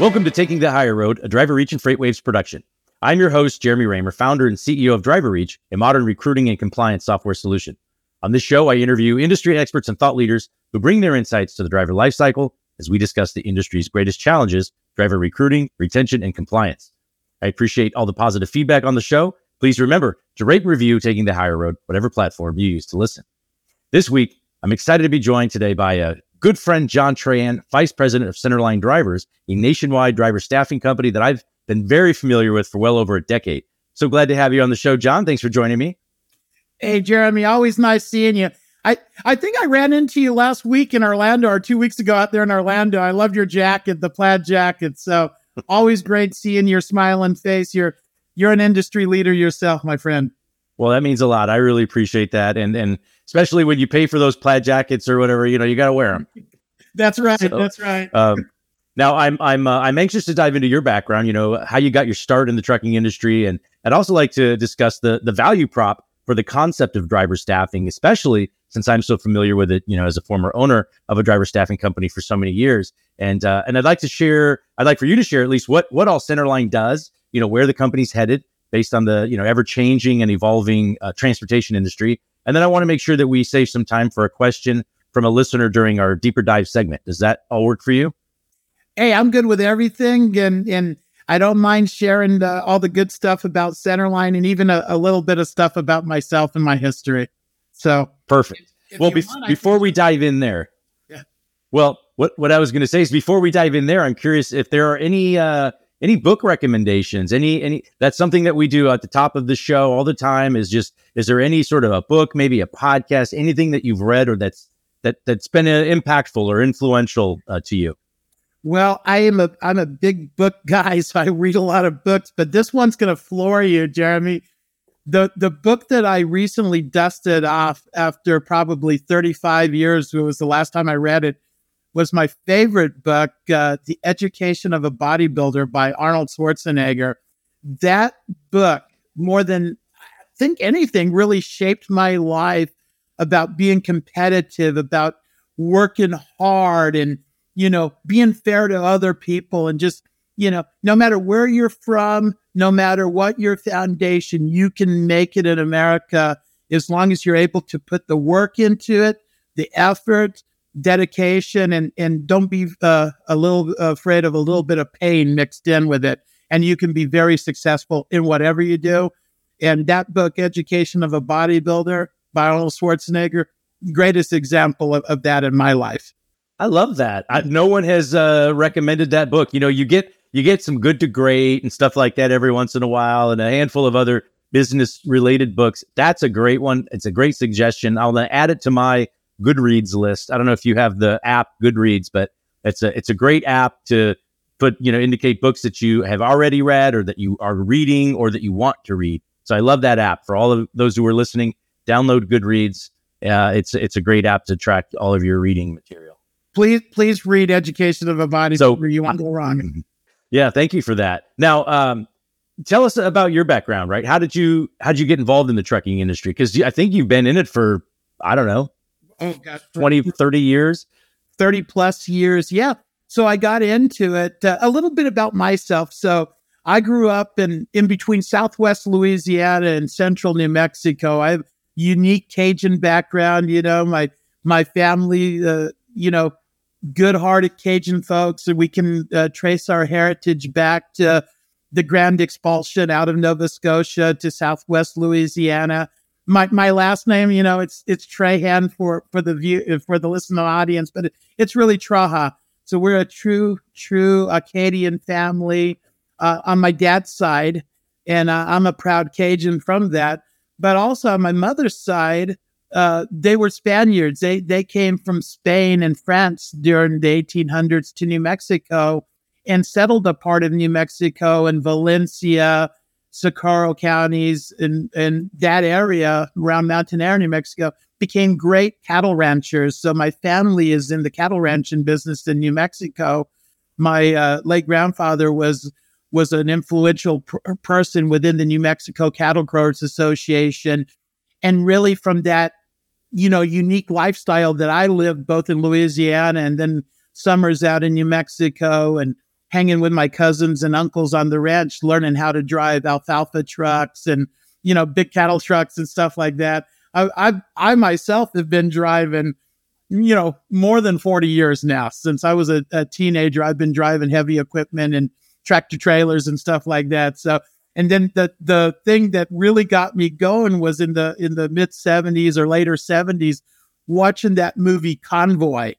Welcome to Taking the Hire Road, a DriverReach and FreightWaves production. I'm your host, Jeremy Reymer, founder and CEO of DriverReach, a modern recruiting and compliance software solution. On this show, I interview industry experts and thought leaders who bring their insights to the driver lifecycle as we discuss the industry's greatest challenges driver recruiting, retention, and compliance. I appreciate all the positive feedback on the show. Please remember to rate and review Taking the Hire Road, whatever platform you use to listen. This week, I'm excited to be joined today by a good friend, John Trahan, Vice President of Centerline Drivers, a nationwide driver staffing company that I've been very familiar with for well over a decade. So glad to have you on the show, John. Thanks for joining me. Hey, Jeremy, always nice seeing you. I, I think I ran into you last week in Orlando or two weeks ago out there in Orlando. I loved your jacket, the plaid jacket. So always great seeing your smiling face. You're you're an industry leader yourself, my friend. Well, that means a lot. I really appreciate that, and and especially when you pay for those plaid jackets or whatever, you know, you got to wear them. That's right. So, that's right. Um, now, I'm I'm uh, I'm anxious to dive into your background. You know, how you got your start in the trucking industry, and I'd also like to discuss the the value prop for the concept of driver staffing, especially since I'm so familiar with it, you know, as a former owner of a driver staffing company for so many years. And uh, and I'd like to share, I'd like for you to share at least what what all Centerline does, you know, where the company's headed based on the you know ever changing and evolving uh, transportation industry. And then I want to make sure that we save some time for a question from a listener during our deeper dive segment. Does that all work for you? Hey, I'm good with everything, and and I don't mind sharing the, all the good stuff about Centerline and even a, a, little bit of stuff about myself and my history. So perfect. If, if well, be- want, before we dive in there, yeah. Well, what what I was going to say is before we dive in there, I'm curious if there are any uh, any book recommendations. Any any that's something that we do at the top of the show all the time. Is just is there any sort of a book, maybe a podcast, anything that you've read or that's that that's been uh, impactful or influential uh, to you? Well, I am a I'm a big book guy, so I read a lot of books, but this one's going to floor you, Jeremy. The the book that I recently dusted off after probably 35 years, was the last time I read it, was my favorite book, uh, The Education of a Bodybuilder by Arnold Schwarzenegger. That book, more than I think anything, really shaped my life about being competitive, about working hard and you know, being fair to other people and just, you know, no matter where you're from, no matter what your foundation, you can make it in America as long as you're able to put the work into it, the effort, dedication, and and don't be uh, a little afraid of a little bit of pain mixed in with it, and you can be very successful in whatever you do. And that book, Education of a Bodybuilder by Arnold Schwarzenegger, greatest example of, of that in my life. I love that. I, no one has uh, recommended that book. You know, you get you get some good to great and stuff like that every once in a while, and a handful of other business related books. That's a great one. It's a great suggestion. I'll add it to my Goodreads list. I don't know if you have the app Goodreads, but it's a it's a great app to put you know indicate books that you have already read or that you are reading or that you want to read. So I love that app. For all of those who are listening, download Goodreads. Uh, it's it's a great app to track all of your reading material please please read Education of a Body so you won't go wrong. Yeah, thank you for that. Now, um, tell us about your background. Right? How did you how did you get involved in the trucking industry? Because I think you've been in it for I don't know, oh gosh, 20, 30 years, thirty plus years. Yeah. So I got into it. Uh, a little bit about myself. So I grew up in in between Southwest Louisiana and Central New Mexico. I have unique Cajun background. You know, my my family, uh, you know, good-hearted Cajun folks, and we can uh, trace our heritage back to the Grand Expulsion out of Nova Scotia to Southwest Louisiana. My my last name, you know, it's it's Trahan for for the view for the listening audience, but it, it's really Traha. So we're a true true Acadian family uh, on my dad's side, and uh, I'm a proud Cajun from that. But also on my mother's side, uh, they were Spaniards. They they came from Spain and France during the 1800s to New Mexico and settled a part of New Mexico and Valencia, Socorro counties, and and that area around Mountainair, New Mexico, became great cattle ranchers. So my family is in the cattle ranching business in New Mexico. My uh, late grandfather was was an influential pr- person within the New Mexico Cattle Growers Association. And really, from that you know, unique lifestyle that I lived both in Louisiana and then summers out in New Mexico and hanging with my cousins and uncles on the ranch, learning how to drive alfalfa trucks and you know big cattle trucks and stuff like that. I I, I myself have been driving, you know, more than forty years now. Since I was a, a teenager, I've been driving heavy equipment and tractor trailers and stuff like that. So and then the the thing that really got me going was in the in the mid 70s or later 70s watching that movie Convoy.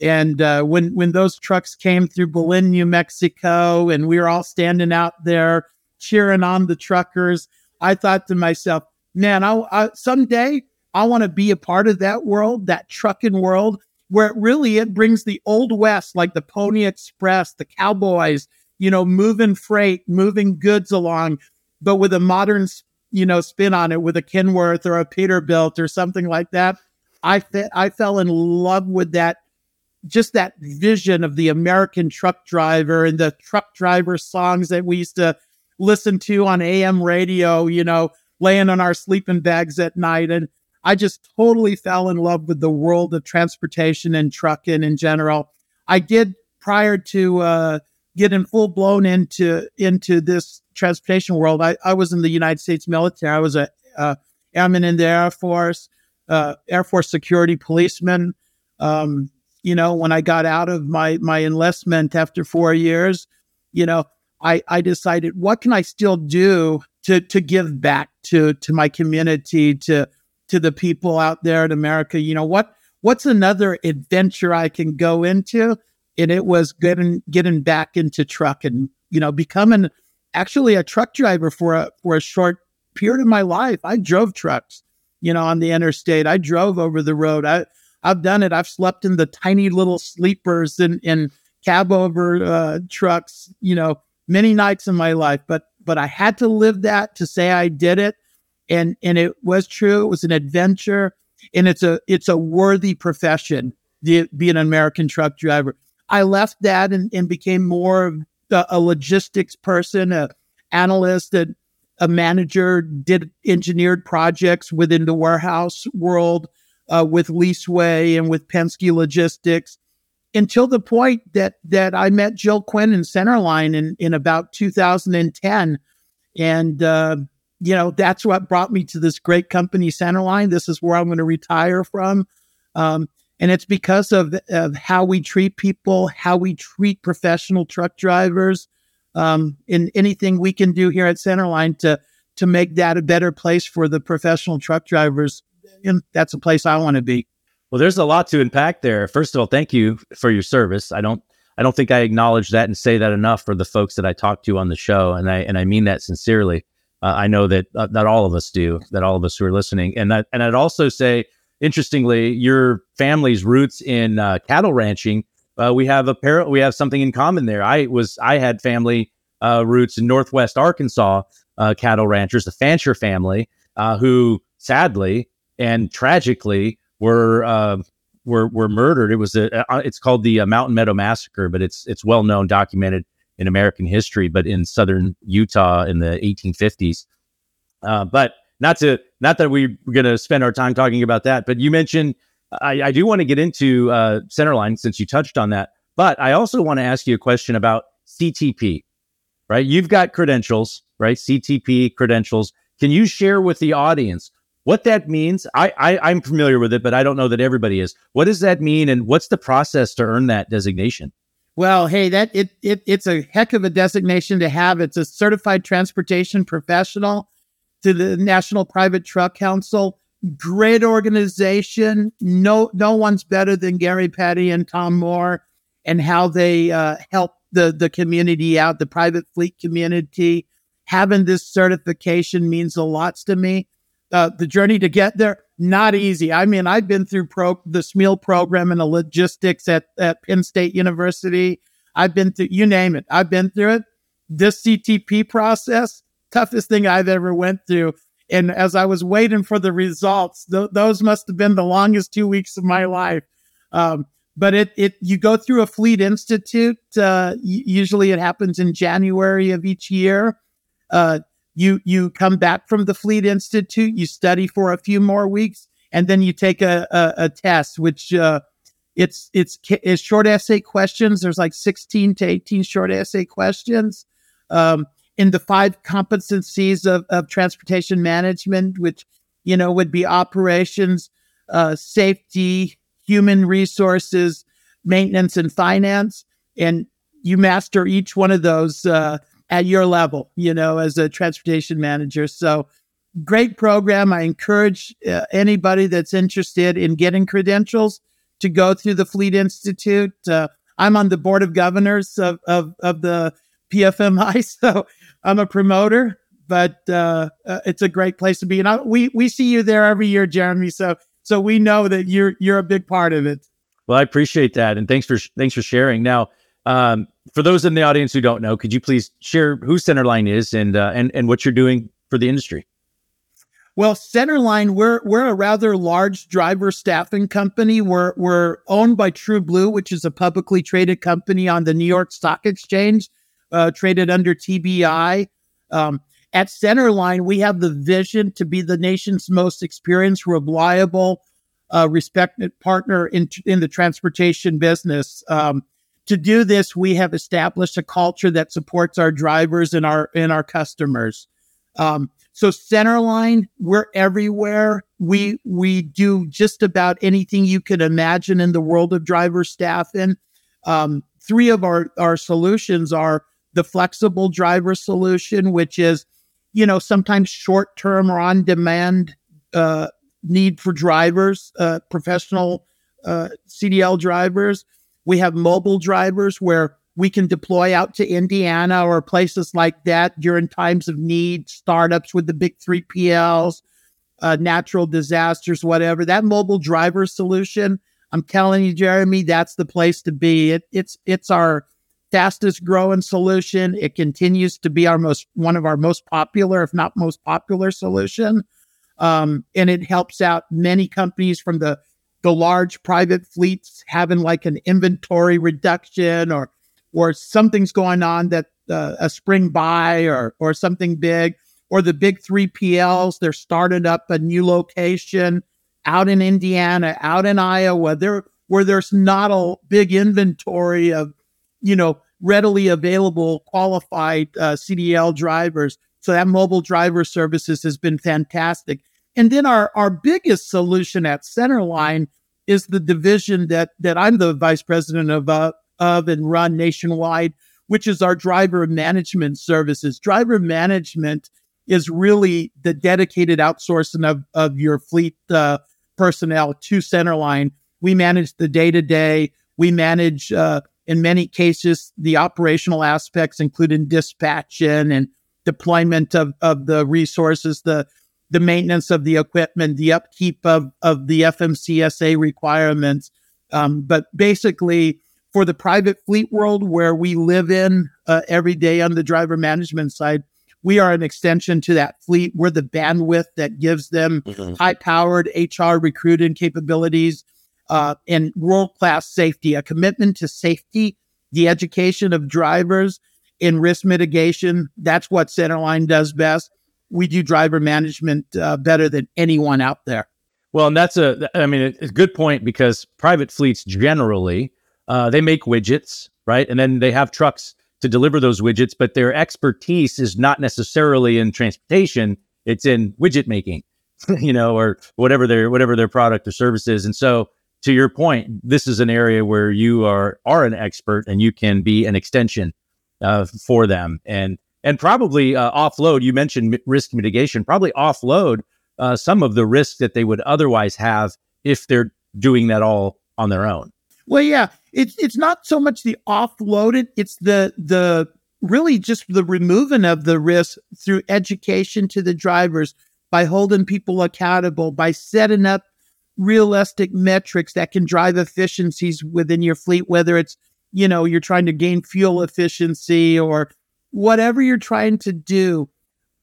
And uh, when when those trucks came through Belen, New Mexico, and we were all standing out there cheering on the truckers, I thought to myself, "Man, I, I someday I want to be a part of that world, that trucking world, where it really it brings the old west, like the Pony Express, the cowboys, you know, moving freight, moving goods along, but with a modern, you know, spin on it with a Kenworth or a Peterbilt or something like that. I fe- I fell in love with that, just that vision of the American truck driver and the truck driver songs that we used to listen to on AM radio, you know, laying on our sleeping bags at night. And I just totally fell in love with the world of transportation and trucking in general. I did prior to uh, getting full blown into into this transportation world. I, I was in the United States military. I was a uh, airman in the Air Force, uh, Air Force security policeman. Um, you know, when I got out of my my enlistment after four years, you know, I I decided what can I still do to to give back to to my community to to the people out there in America. You know what what's another adventure I can go into and it was getting getting back into truck and you know becoming actually a truck driver for a for a short period of my life. I drove trucks, you know, on the interstate. I drove over the road. I I've done it. I've slept in the tiny little sleepers in in cab over uh, trucks, you know, many nights in my life. But but I had to live that to say I did it, and and it was true. It was an adventure, and it's a it's a worthy profession. to be an American truck driver. I left that and, and became more of a, a logistics person, a analyst, a, a manager, did engineered projects within the warehouse world uh, with Leaseway and with Penske Logistics until the point that that I met Jill Quinn in Centerline in, in about 2010. And, uh, you know, that's what brought me to this great company, Centerline. This is where I'm going to retire from. Um, and it's because of, of how we treat people, how we treat professional truck drivers, um, and anything we can do here at Centerline to to make that a better place for the professional truck drivers. And that's a place I want to be. Well, there's a lot to unpack there. First of all, thank you for your service. I don't I don't think I acknowledge that and say that enough for the folks that I talk to on the show, and I and I mean that sincerely. Uh, I know that uh, that all of us do, that all of us who are listening, and that and I'd also say interestingly, your family's roots in uh, cattle ranching, uh, we have a pair. We have something in common there. I was I had family uh, roots in Northwest Arkansas, uh, cattle ranchers, the Fancher family, who sadly and tragically were uh, were were murdered. It was a, it's called the Mountain Meadow Massacre, but it's it's well known, documented in American history, but in southern Utah in the 1850s. but not to not that we are going to spend our time talking about that, but you mentioned I, I do want to get into uh, Centerline since you touched on that, but I also want to ask you a question about CTP. Right, you've got credentials, right? CTP credentials. Can you share with the audience what that means? I, I I'm familiar with it, but I don't know that everybody is. What does that mean, and what's the process to earn that designation? Well, hey, that it, it it's a heck of a designation to have. It's a certified transportation professional to the National Private Truck Council. Great organization. No, no one's better than Gary Petty and Tom Moore and how they uh, help the, the community out, the private fleet community. Having this certification means a lot to me. Uh, the journey to get there, not easy. I mean, I've been through pro- the SMEAL program and the logistics at, at Penn State University. I've been through, you name it. I've been through it. This CTP process, toughest thing I've ever went through. And as I was waiting for the results, th- those must have been the longest two weeks of my life. Um, but it, it, you go through a fleet institute. Uh, usually it happens in January of each year. Uh, you, you come back from the fleet institute, you study for a few more weeks, and then you take a, a, a test, which, uh, it's it's it's short essay questions. There's like 16 to 18 short essay questions. Um, in the five competencies of, of transportation management, which you know would be operations, uh, safety, human resources, maintenance, and finance. And you master each one of those uh, at your level, you know, as a transportation manager. So great program. I encourage uh, anybody that's interested in getting credentials to go through the Fleet Institute. Uh, I'm on the board of governors of, of, of the PFMI, so I'm a promoter, but uh, uh, it's a great place to be. And I, we we see you there every year, Jeremy. So so we know that you're you're a big part of it. Well, I appreciate that, and thanks for thanks for sharing. Now, um, for those in the audience who don't know, could you please share who Centerline is and uh, and and what you're doing for the industry? Well, Centerline, we're we're a rather large driver staffing company. We're we're owned by TrueBlue, which is a publicly traded company on the New York Stock Exchange, uh, traded under TBI. Um, at Centerline, we have the vision to be the nation's most experienced, reliable, uh, respected partner in in the transportation business. Um, to do this, we have established a culture that supports our drivers and our and our customers. Um, so Centerline, we're everywhere. We we do just about anything you can imagine in the world of driver staffing. Um, three of our our solutions are the flexible driver solution, which is you know sometimes short term or on demand uh, need for drivers, uh, professional uh, CDL drivers. We have mobile drivers where we can deploy out to Indiana or places like that during times of need, startups with the big 3PLs, uh, natural disasters, whatever. That mobile driver solution, I'm telling you, Jeremy, that's the place to be. It, it's it's our fastest growing solution. It continues to be our most one of our most popular, if not most popular solution. Um, and it helps out many companies from the the large private fleets having like an inventory reduction or or something's going on that uh, a spring buy or or something big or the big 3PLs they're starting up a new location out in Indiana out in Iowa there where there's not a big inventory of you know readily available qualified uh, CDL drivers. So that mobile driver services has been fantastic and then our our biggest solution at Centerline is the division that that I'm the vice president of uh, of and run nationwide, which is our driver management services. Driver management is really the dedicated outsourcing of, of your fleet uh, personnel to Centerline. We manage the day to day. We manage, uh, in many cases, the operational aspects, including dispatching and deployment of, of the resources, the the maintenance of the equipment, the upkeep of, of the FMCSA requirements. Um, but basically, for the private fleet world where we live in uh, every day on the driver management side, we are an extension to that fleet. We're the bandwidth that gives them mm-hmm. high powered HR recruiting capabilities uh, and world class safety, a commitment to safety, the education of drivers in risk mitigation. That's what Centerline does best. We do driver management uh, better than anyone out there. Well, and that's a, I mean, it's a good point because private fleets generally uh, they make widgets, right? And then they have trucks to deliver those widgets, but their expertise is not necessarily in transportation; it's in widget making, you know, or whatever their whatever their product or service is. And so, to your point, this is an area where you are are an expert and you can be an extension uh, for them, and and probably uh, offload. You mentioned risk mitigation, probably offload uh, some of the risks that they would otherwise have if they're doing that all on their own. Well, yeah, it's it's not so much the offloaded; it's the the really just the removing of the risk through education to the drivers by holding people accountable by setting up realistic metrics that can drive efficiencies within your fleet whether it's you know you're trying to gain fuel efficiency or whatever you're trying to do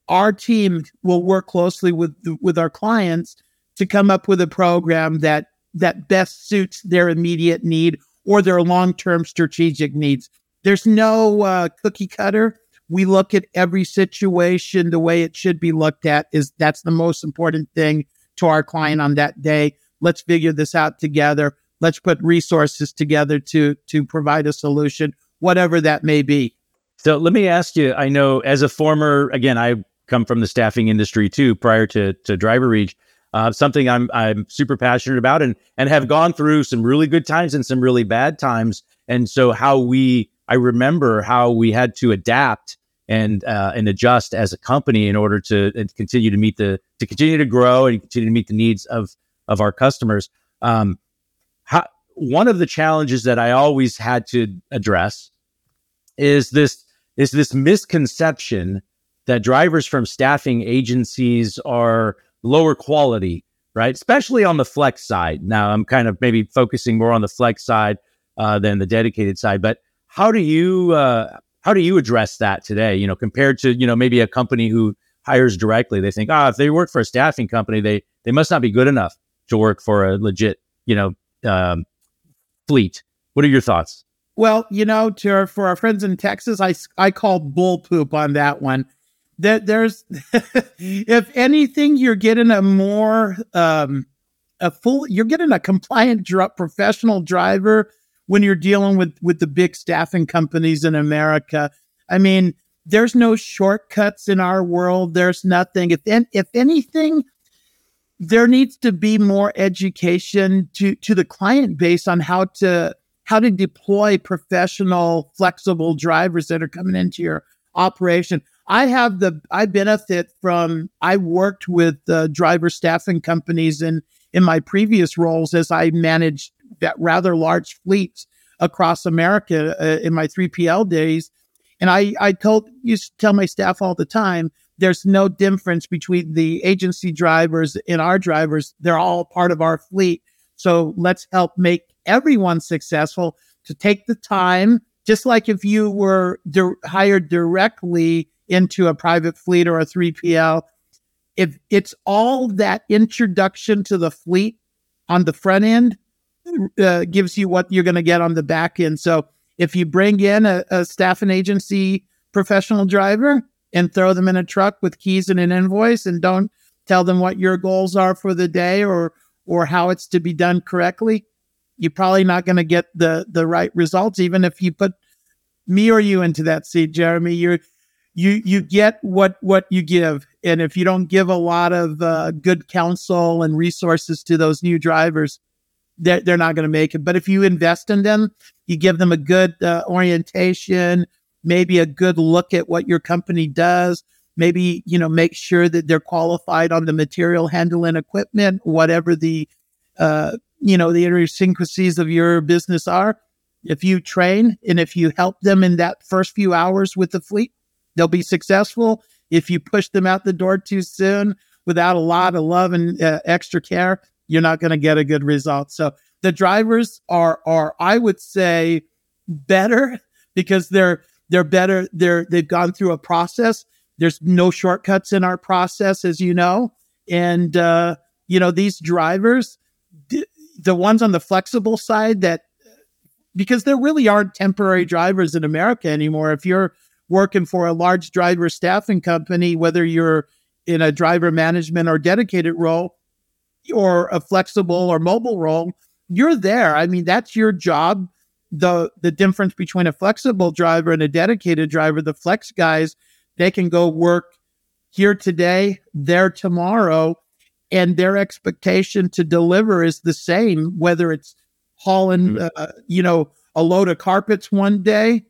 our team will work closely with with our clients to come up with a program that that best suits their immediate need or their long term strategic needs. There's no uh, cookie cutter. We look at every situation the way it should be looked at. Is that's the most important thing to our client on that day. Let's figure this out together. let's put resources together to to provide a solution, whatever that may be. So let me ask you. I know as a former, again, I come from the staffing industry too. Prior to to DriverReach, uh, something I'm I'm super passionate about, and and have gone through some really good times and some really bad times. And so how we, I remember how we had to adapt and uh, and adjust as a company in order to continue to meet the to continue to grow and continue to meet the needs of of our customers. Um, how, one of the challenges that I always had to address is this is this misconception that drivers from staffing agencies are lower quality, right? Especially on the flex side. Now, I'm kind of maybe focusing more on the flex side uh, than the dedicated side, but how do you uh, how do you address that today? You know, compared to you know maybe a company who hires directly, they think, ah, oh, if they work for a staffing company, they they must not be good enough to work for a legit you know um, fleet. What are your thoughts? Well, you know, to, for our friends in Texas, I I call bull poop on that one. That there's, if anything, you're getting a more um, a full, you're getting a compliant dr- professional driver when you're dealing with with the big staffing companies in America. I mean, there's no shortcuts in our world. There's nothing. If if anything, there needs to be more education to to the client base on how to how to deploy professional, flexible drivers that are coming into your operation. I have the I benefit from I worked with driver staffing companies in in my previous roles as I managed that rather large fleets across America uh, in my 3PL days. And I, I told, used to tell my staff all the time, there's no difference between the agency drivers and our drivers. They're all part of our fleet. So let's help make everyone successful to take the time, just like if you were di- hired directly into a private fleet or a 3PL. If it's all that introduction to the fleet on the front end, uh, gives you what you're going to get on the back end. So if you bring in a, a staff and agency professional driver and throw them in a truck with keys and an invoice and don't tell them what your goals are for the day or or how it's to be done correctly, you're probably not going to get the the right results. Even if you put me or you into that seat, Jeremy, you're you you get what what you give, and if you don't give a lot of uh, good counsel and resources to those new drivers, they're, they're not going to make it. But if you invest in them, you give them a good uh, orientation, maybe a good look at what your company does, maybe, you know, make sure that they're qualified on the material handling equipment, whatever the, uh, you know, the idiosyncrasies of your business are. If you train and if you help them in that first few hours with the fleet, they'll be successful. If you push them out the door too soon without a lot of love and uh, extra care, you're not going to get a good result. So the drivers are are I would say better because they're they're better they're they've gone through a process. There's no shortcuts in our process as you know. And uh you know these drivers the ones on the flexible side that because there really aren't temporary drivers in America anymore. If you're working for a large driver staffing company, whether you're in a driver management or dedicated role, or a flexible or mobile role, you're there. I mean, that's your job. The the difference between a flexible driver and a dedicated driver, the flex guys, they can go work here today, there tomorrow, and their expectation to deliver is the same, whether it's hauling, mm-hmm. uh, you know, a load of carpets one day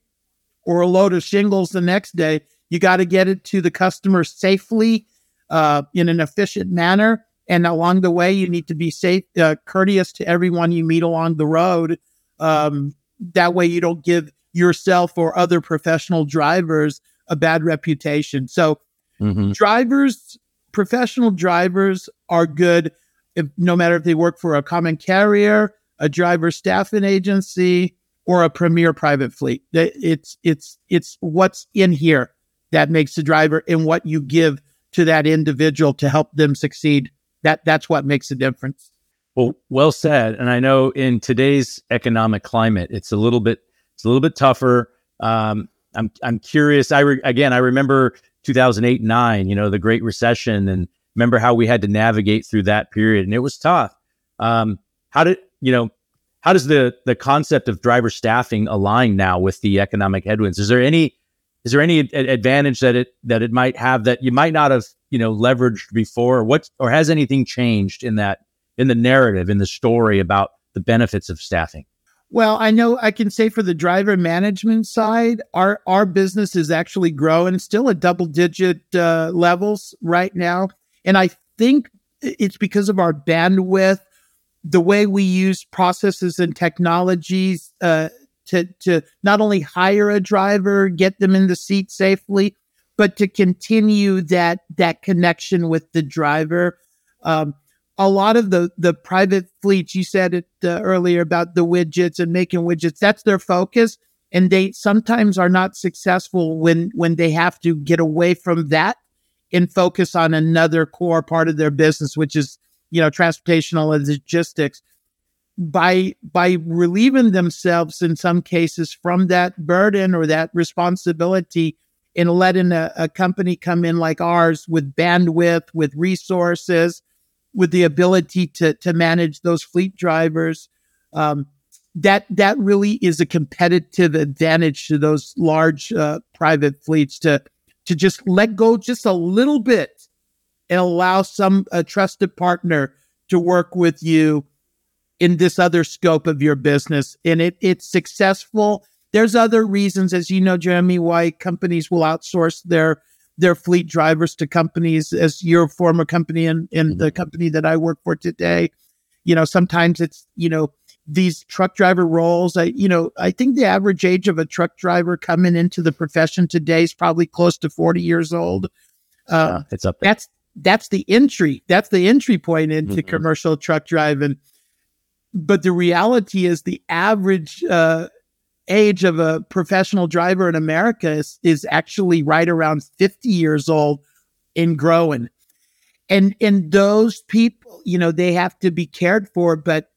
or a load of shingles the next day. You got to get it to the customer safely, uh, in an efficient manner, and along the way, you need to be safe, uh, courteous to everyone you meet along the road. Um, that way, you don't give yourself or other professional drivers a bad reputation. So, mm-hmm. drivers, professional drivers are good, if, no matter if they work for a common carrier, a driver staffing agency, or a premier private fleet. It's it's it's what's in here that makes the driver and what you give to that individual to help them succeed that that's what makes a difference. Well, well said. And I know in today's economic climate, it's a little bit it's a little bit tougher. Um, I'm I'm curious. I re- again, I remember 2008 nine. You know, the Great Recession, and remember how we had to navigate through that period, and it was tough. Um, how did you know? how does the the concept of driver staffing align now with the economic headwinds? Is there any is there any advantage that it that it might have that you might not have you know leveraged before? Or what or has anything changed in that in the narrative in the story about the benefits of staffing? Well, I know I can say for the driver management side, our our business is actually growing, still at double digit uh, levels right now, and I think it's because of our bandwidth, the way we use processes and technologies uh, to to not only hire a driver, get them in the seat safely, but to continue that that connection with the driver. Um, a lot of the the private fleets you said it uh, earlier about the widgets and making widgets that's their focus. And they sometimes are not successful when when they have to get away from that and focus on another core part of their business which is you know transportational and logistics. By by relieving themselves in some cases from that burden or that responsibility and letting a, a company come in like ours with bandwidth with resources with the ability to to manage those fleet drivers. Um, that that really is a competitive advantage to those large uh, private fleets to to just let go just a little bit and allow some a trusted partner to work with you in this other scope of your business and it it's successful there's other reasons as you know jeremy why companies will outsource their their fleet drivers to companies as your former company and, and mm-hmm. the company that I work for today. You know, sometimes it's, you know, these truck driver roles. I, you know, I think the average age of a truck driver coming into the profession today is probably close to 40 years old. Uh, yeah, it's up there. That's, that's the entry. That's the entry point into mm-hmm. commercial truck driving. But the reality is the average, uh, age of a professional driver in America is, is actually right around 50 years old and growing. And and those people, you know, they have to be cared for, but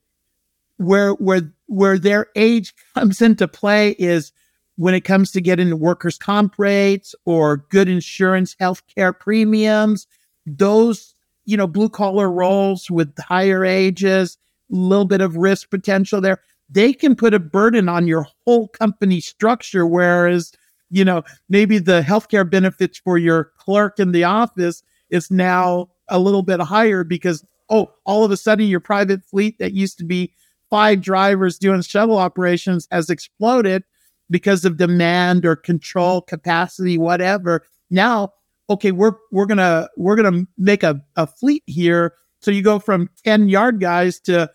where where where their age comes into play is when it comes to getting workers' comp rates or good insurance, healthcare premiums, those, you know, blue collar roles with higher ages, a little bit of risk potential there they can put a burden on your whole company structure. Whereas, you know, maybe the healthcare benefits for your clerk in the office is now a little bit higher because, oh, all of a sudden your private fleet that used to be five drivers doing shuttle operations has exploded because of demand or control capacity, whatever. Now, okay, we're we're gonna we're gonna make a, a fleet here. So you go from 10 yard guys to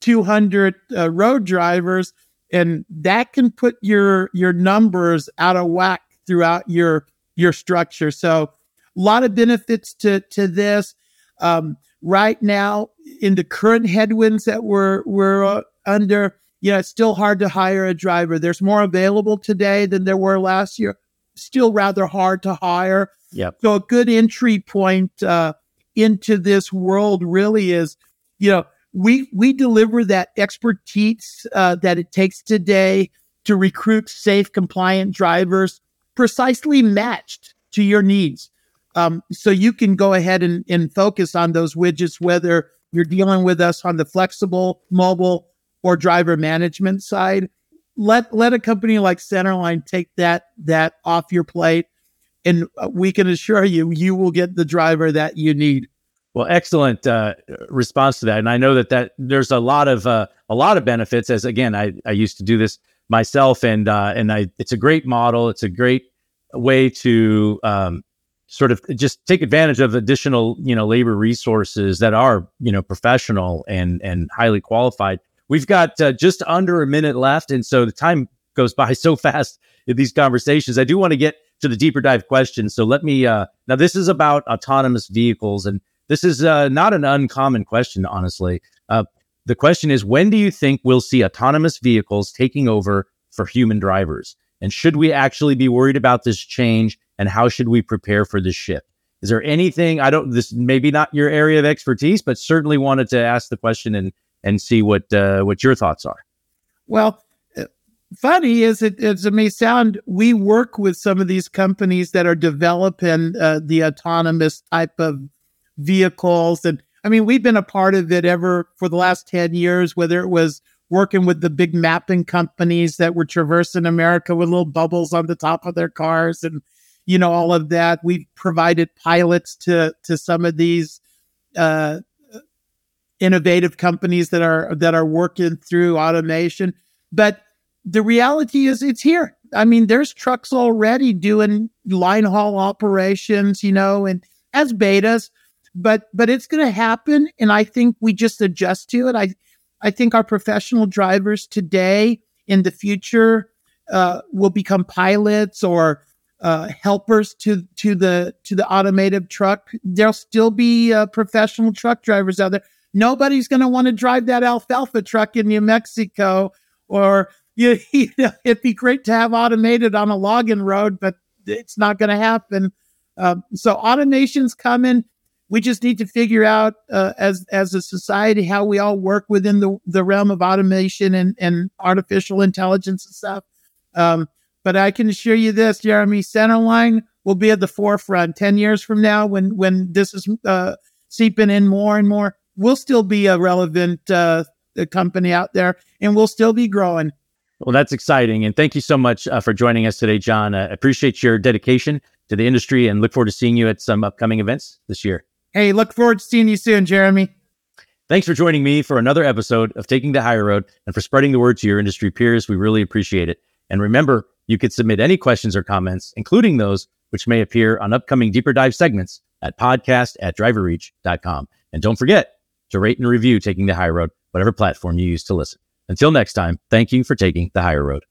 200 uh, road drivers and that can put your your numbers out of whack throughout your your structure. So a lot of benefits to to this. Um, right now in the current headwinds that we're we're uh, under you know it's still hard to hire a driver. There's more available today than there were last year. Still rather hard to hire. Yep. so a good entry point uh, into this world really is you know we we deliver that expertise uh, that it takes today to recruit safe, compliant drivers, precisely matched to your needs. Um, so you can go ahead and, and focus on those widgets, whether you're dealing with us on the flexible, mobile, or driver management side. Let let a company like Centerline take that that off your plate, and uh, we can assure you you will get the driver that you need. Well, excellent uh, response to that, and I know that that there's a lot of uh, a lot of benefits. As again, I I used to do this myself, and uh, and I it's a great model. It's a great way to um, sort of just take advantage of additional you know labor resources that are you know professional and and highly qualified. We've got uh, just under a minute left, and so the time goes by so fast in these conversations. I do want to get to the deeper dive questions. So let me uh, now. This is about autonomous vehicles and this is uh, not an uncommon question, honestly. Uh, the question is when do you think we'll see autonomous vehicles taking over for human drivers? And should we actually be worried about this change? And how should we prepare for this shift? Is there anything I don't? This maybe not your area of expertise, but certainly wanted to ask the question and and see what uh, what your thoughts are. Well, uh, funny is it as it may sound, we work with some of these companies that are developing uh, the autonomous type of vehicles. And I mean, we've been a part of it ever for the last 10 years, whether it was working with the big mapping companies that were traversing America with little bubbles on the top of their cars and you know all of that. We've provided pilots to to some of these uh, innovative companies that are that are working through automation. But the reality is, it's here. I mean, there's trucks already doing line haul operations, you know, and as betas, but but it's going to happen, and I think we just adjust to it. I I think our professional drivers today in the future uh, will become pilots or uh, helpers to to the to the automated truck. There'll still be uh, professional truck drivers out there. Nobody's going to want to drive that alfalfa truck in New Mexico, or you, you know, it'd be great to have automated on a logging road, but it's not going to happen. Uh, so automation's coming we just need to figure out uh, as as a society how we all work within the, the realm of automation and, and artificial intelligence and stuff. Um, but I can assure you this, Jeremy, Centerline will be at the forefront. Ten years from now, when when this is uh, seeping in more and more, we'll still be a relevant uh, company out there, and we'll still be growing. Well, that's exciting, and thank you so much uh, for joining us today, John. I appreciate your dedication to the industry, and look forward to seeing you at some upcoming events this year. Hey, look forward to seeing you soon, Jeremy. Thanks for joining me for another episode of Taking the Hire Road and for spreading the word to your industry peers. We really appreciate it. And remember, you could submit any questions or comments, including those which may appear on upcoming deeper dive segments at podcast at driverreach.com. And don't forget to rate and review Taking the Hire Road, whatever platform you use to listen. Until next time, thank you for taking the higher road.